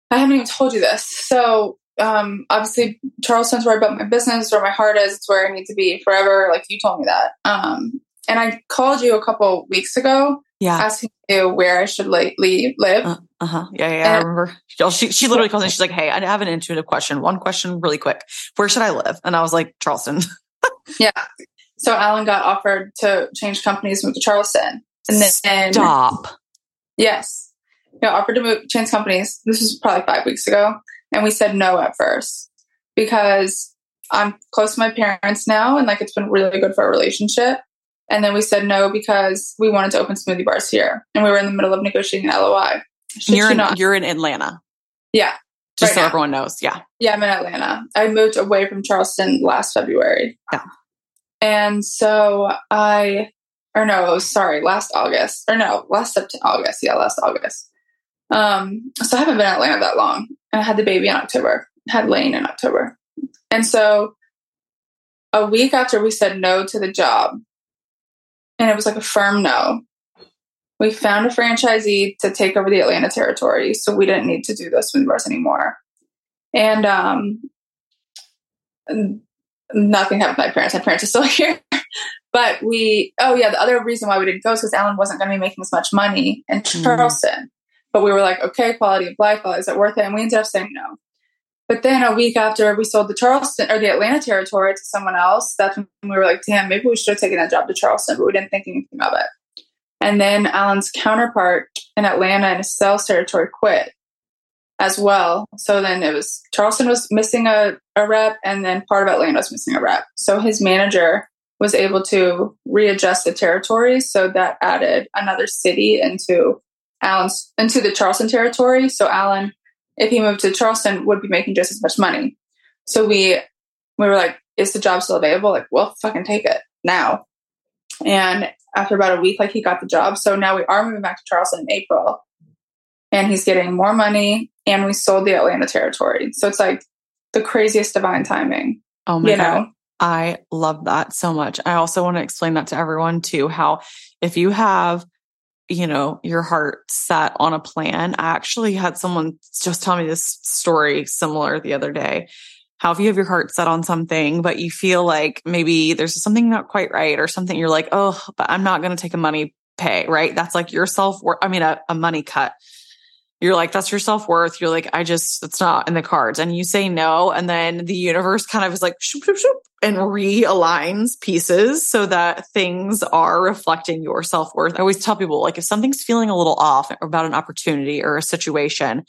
I haven't even told you this. So, um, obviously, Charleston's where I built my business, where my heart is. It's where I need to be forever. Like you told me that. Um, and I called you a couple weeks ago, yeah, asking you where I should like leave live. Uh huh. Yeah, yeah. And I remember. She she literally calls me. She's like, "Hey, I have an intuitive question. One question, really quick. Where should I live?" And I was like, "Charleston." yeah. So Alan got offered to change companies, move to Charleston, and then stop. Yes, got offered to move change companies. This was probably five weeks ago, and we said no at first because I'm close to my parents now, and like it's been really good for our relationship. And then we said no because we wanted to open smoothie bars here, and we were in the middle of negotiating an LOI. you're in you're in Atlanta. Yeah, just right so now. everyone knows. Yeah, yeah, I'm in Atlanta. I moved away from Charleston last February. Yeah, and so I, or no, sorry, last August, or no, last September, August. Yeah, last August. Um, so I haven't been in Atlanta that long. I had the baby in October. Had Lane in October, and so a week after we said no to the job, and it was like a firm no. We found a franchisee to take over the Atlanta territory, so we didn't need to do this with bars anymore. And um, nothing happened with my parents. My parents are still here. but we, oh yeah, the other reason why we didn't go is because Alan wasn't going to be making as much money in mm-hmm. Charleston. Mm. But we were like, okay, quality of life, is it worth it? And we ended up saying no. But then a week after we sold the Charleston or the Atlanta territory to someone else, that's when we were like, damn, maybe we should have taken that job to Charleston, but we didn't think anything of it. And then Alan's counterpart in Atlanta in his sales territory quit as well. So then it was Charleston was missing a, a rep and then part of Atlanta was missing a rep. So his manager was able to readjust the territories. So that added another city into Alan's into the Charleston territory. So Alan if he moved to Charleston, would be making just as much money. So we we were like, is the job still available? Like, well, fucking take it now. And after about a week, like he got the job. So now we are moving back to Charleston in April. And he's getting more money and we sold the Atlanta territory. So it's like the craziest divine timing. Oh my God. Know? I love that so much. I also want to explain that to everyone too, how if you have you know, your heart set on a plan. I actually had someone just tell me this story similar the other day. How if you have your heart set on something, but you feel like maybe there's something not quite right or something you're like, oh, but I'm not going to take a money pay, right? That's like your self worth. I mean, a, a money cut you're like, that's your self worth. You're like, I just, it's not in the cards. And you say no. And then the universe kind of is like, shoop, shoop, shoop, and realigns pieces so that things are reflecting your self worth. I always tell people, like, if something's feeling a little off about an opportunity or a situation,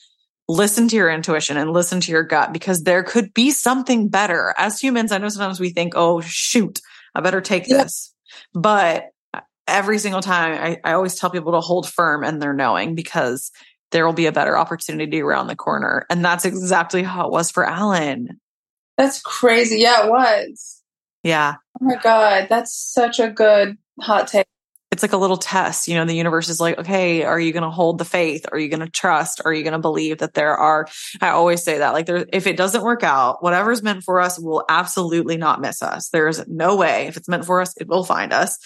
listen to your intuition and listen to your gut because there could be something better. As humans, I know sometimes we think, oh, shoot, I better take yeah. this. But every single time, I, I always tell people to hold firm in their knowing because there will be a better opportunity around the corner. And that's exactly how it was for Alan. That's crazy. Yeah, it was. Yeah. Oh my God. That's such a good hot take. It's like a little test. You know, the universe is like, okay, are you going to hold the faith? Are you going to trust? Are you going to believe that there are, I always say that, like, there, if it doesn't work out, whatever's meant for us will absolutely not miss us. There's no way. If it's meant for us, it will find us.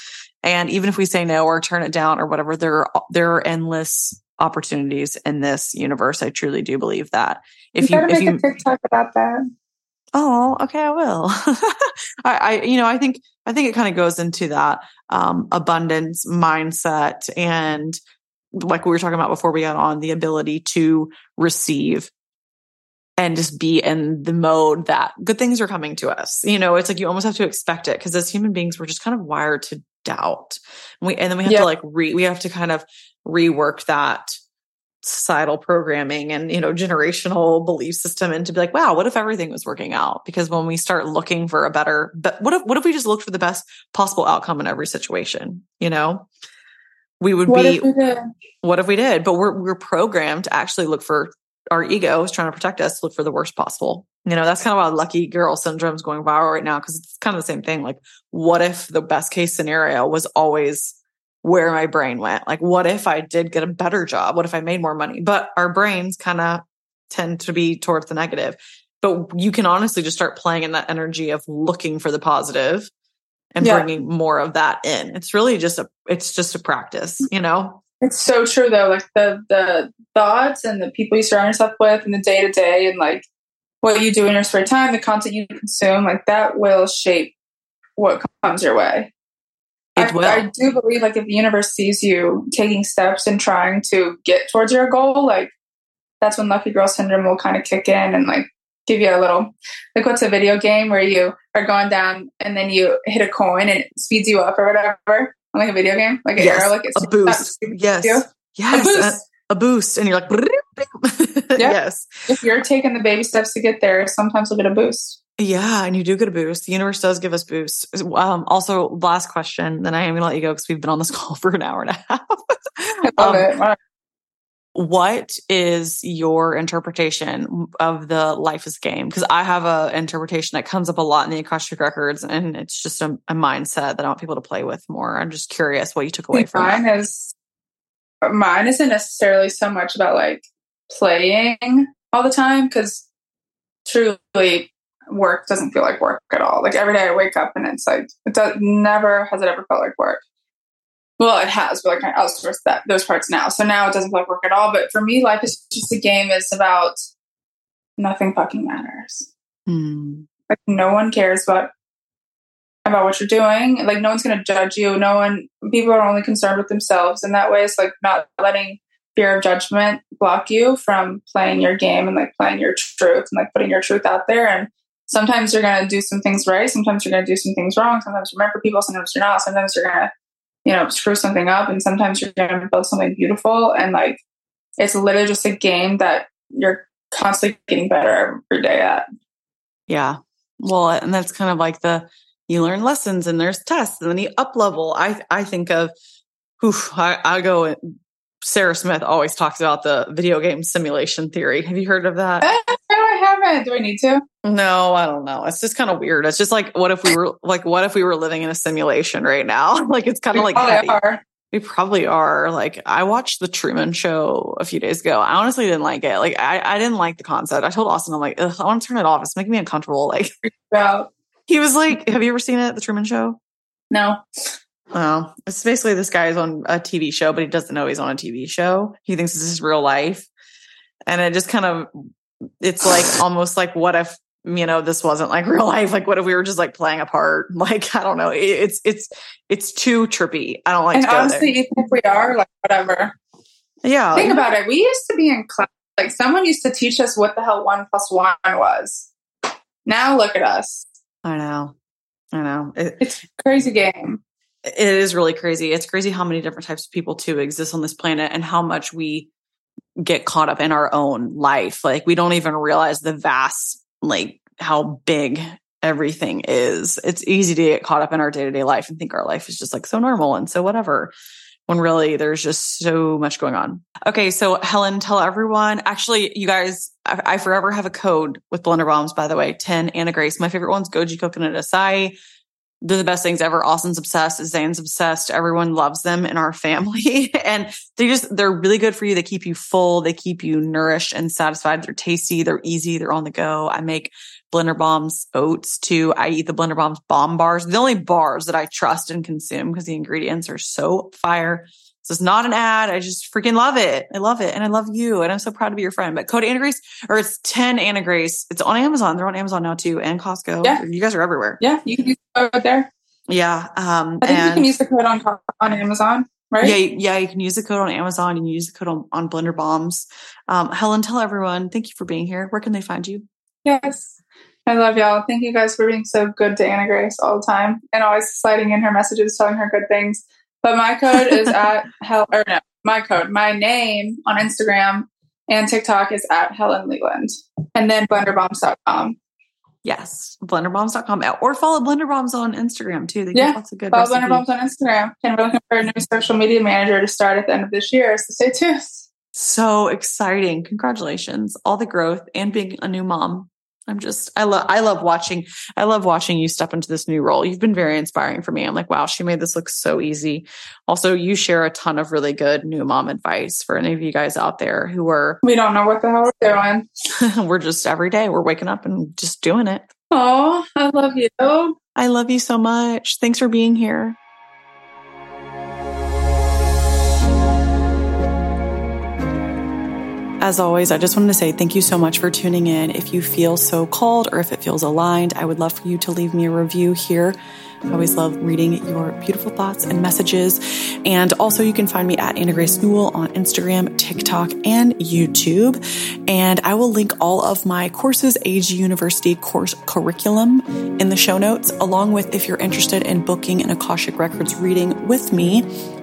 And even if we say no or turn it down or whatever, there are, there are endless opportunities in this universe. I truly do believe that. If you, you if you TikTok about that. Oh, okay, I will. I, I, you know, I think, I think it kind of goes into that um, abundance mindset and like we were talking about before we got on the ability to receive and just be in the mode that good things are coming to us. You know, it's like you almost have to expect it because as human beings, we're just kind of wired to doubt. And we and then we have Yeah. to like re we have to kind of rework that societal programming and you know generational belief system and to be like wow what if everything was working out because when we start looking for a better but what if what if we just looked for the best possible outcome in every situation you know we would What be if we what if we did but we're we're programmed to actually look for our ego is trying to protect us to look for the worst possible you know that's kind of why lucky girl syndrome is going viral right now because it's kind of the same thing. Like what if the best case scenario was always where my brain went? Like what if i did get a better job? What if i made more money? But our brains kind of tend to be towards the negative. But you can honestly just start playing in that energy of looking for the positive and Yeah. bringing more of that in. It's really just a it's just a practice you know? It's so true though. Like the the thoughts and the people you surround yourself with and the day to day and like what you do in your spare time, the content you consume, like that will shape what comes your way. It I, will. I do believe like if the universe sees you taking steps and trying to get towards your goal, like that's when lucky girl syndrome will kind of kick in and like give you a little like what's a video game where you are going down and then you hit a coin and it speeds you up or whatever. Like a video game, like an Yes, arrow, like it's a boost yes you. yes A boost. a, a boost and you're like. yes if you're taking the baby steps to get there, sometimes you'll get a boost. Yeah, and you do get a boost. The universe does give us boosts. Um, also, last question, then I am going to let you go because we've been on this call for an hour and a half. I love Um, it. What is your interpretation of the life is game? Because I have a interpretation that comes up a lot in the Akashic records, and it's just a, a mindset that I want people to play with more. I'm just curious what you took away from mine is mine isn't necessarily so much about like playing all the time because truly work doesn't feel like work at all. Like every day I wake up and it's like it does, never has it ever felt like work. Well, it has, but like I outsource that those parts now, so now it doesn't feel like work at all. But for me, life is just a game. It's about nothing fucking matters. Hmm. like no one cares about about what you're doing like no one's going to judge you no one people are only concerned with themselves in that way it's like not letting fear of judgment block you from playing your game and like playing your truth and like putting your truth out there. And sometimes you're going to do some things right. Sometimes you're going to do some things wrong. Sometimes you're meant for people. Sometimes you're not. Sometimes you're going to you know screw something up. And sometimes you're going to build something beautiful. And like it's literally just a game that you're constantly getting better every day at. Yeah. Well, and that's kind of like the you learn lessons and there's tests and then you up level. I I think of oof, I, I go Sarah Smith always talks about the video game simulation theory. Have you heard of that? Eh, no, I haven't. Do I need to? No, I don't know. It's just kind of weird. It's just like what if we were like what if we were living in a simulation right now? like it's kind of like probably heavy. are. We probably are. Like I watched the Truman Show a few days ago. I honestly didn't like it. Like I, I didn't like the concept. I told Austin, I'm like, Ugh, I want to turn it off. It's making me uncomfortable. Like Well, he was like, Have you ever seen it? The Truman Show? no. Oh, it's basically this guy's on a TV show, but he doesn't know he's on a TV show. He thinks this is real life. And it just kind of, it's like almost like, what if, you know, this wasn't like real life? Like, what if we were just like playing a part? Like, I don't know. It's, it's, it's too trippy. I don't like and honestly, even if we are, like, whatever. Yeah. Think about it. We used to be in class. Like, someone used to teach us what the hell one plus one was. Now look at us. I know. I know. It, It's a crazy game. It is really crazy. It's crazy how many different types of people too exist on this planet and how much we get caught up in our own life. Like we don't even realize the vast, like how big everything is. It's easy to get caught up in our day to day life and think our life is just like so normal and so whatever. When really there's just so much going on. Okay, so Helen, tell everyone. Actually, you guys, I, I forever have a code with Blender Bombs. By the way, ten Anna Grace. My favorite one's Goji Coconut Acai they're the best things ever. Austin's obsessed. Zane's obsessed. Everyone loves them in our family. and they just, they're really good for you. They keep you full. They keep you nourished and satisfied. They're tasty. They're easy. They're on the go. I make blender bombs oats too. I eat the blender bombs bomb bars. The only bars that I trust and consume because the ingredients are so fire. This is not an ad. I just freaking love it. I love it. And I love you. And I'm so proud to be your friend. But code Anna Grace, or it's 10 Anna Grace. It's on Amazon. They're on Amazon now too and Costco. Yeah. You guys are everywhere. Yeah, you can use the code there. Yeah. Um, I think you can use the code on on Amazon, right? yeah, yeah, you can use the code on Amazon. And you can use the code on, on Blender Bombs. Um, Helen, tell everyone, thank you for being here. Where can they find you? Yes. I love y'all. Thank you guys for being so good to Anna Grace all the time and always sliding in her messages, telling her good things. But my code is at hell or no, my code, my name on Instagram and TikTok is at Helen Leland. And then blenderbombs.com. Yes, blenderbombs.com or follow Blenderbombs on Instagram too. They yeah, lots of good follow recipes. Blenderbombs on Instagram. And we're looking for a new social media manager to start at the end of this year. So stay tuned. So exciting. Congratulations. All the growth and being a new mom. I'm just I love I love watching I love watching you step into this new role. You've been very inspiring for me. I'm like, wow, she made this look so easy. Also, you share a ton of really good new mom advice for any of you guys out there who are We don't know what the hell we're doing. we're just every day we're waking up and just doing it. Oh, I love you. I love you so much. Thanks for being here. As always, I just wanted to say thank you so much for tuning in. If you feel so called or if it feels aligned, I would love for you to leave me a review here I always love reading your beautiful thoughts and messages. And also, you can find me at Anna Grace Newell on Instagram, TikTok, and YouTube. And I will link all of my courses, AG University course curriculum in the show notes, along with if you're interested in booking an Akashic Records reading with me.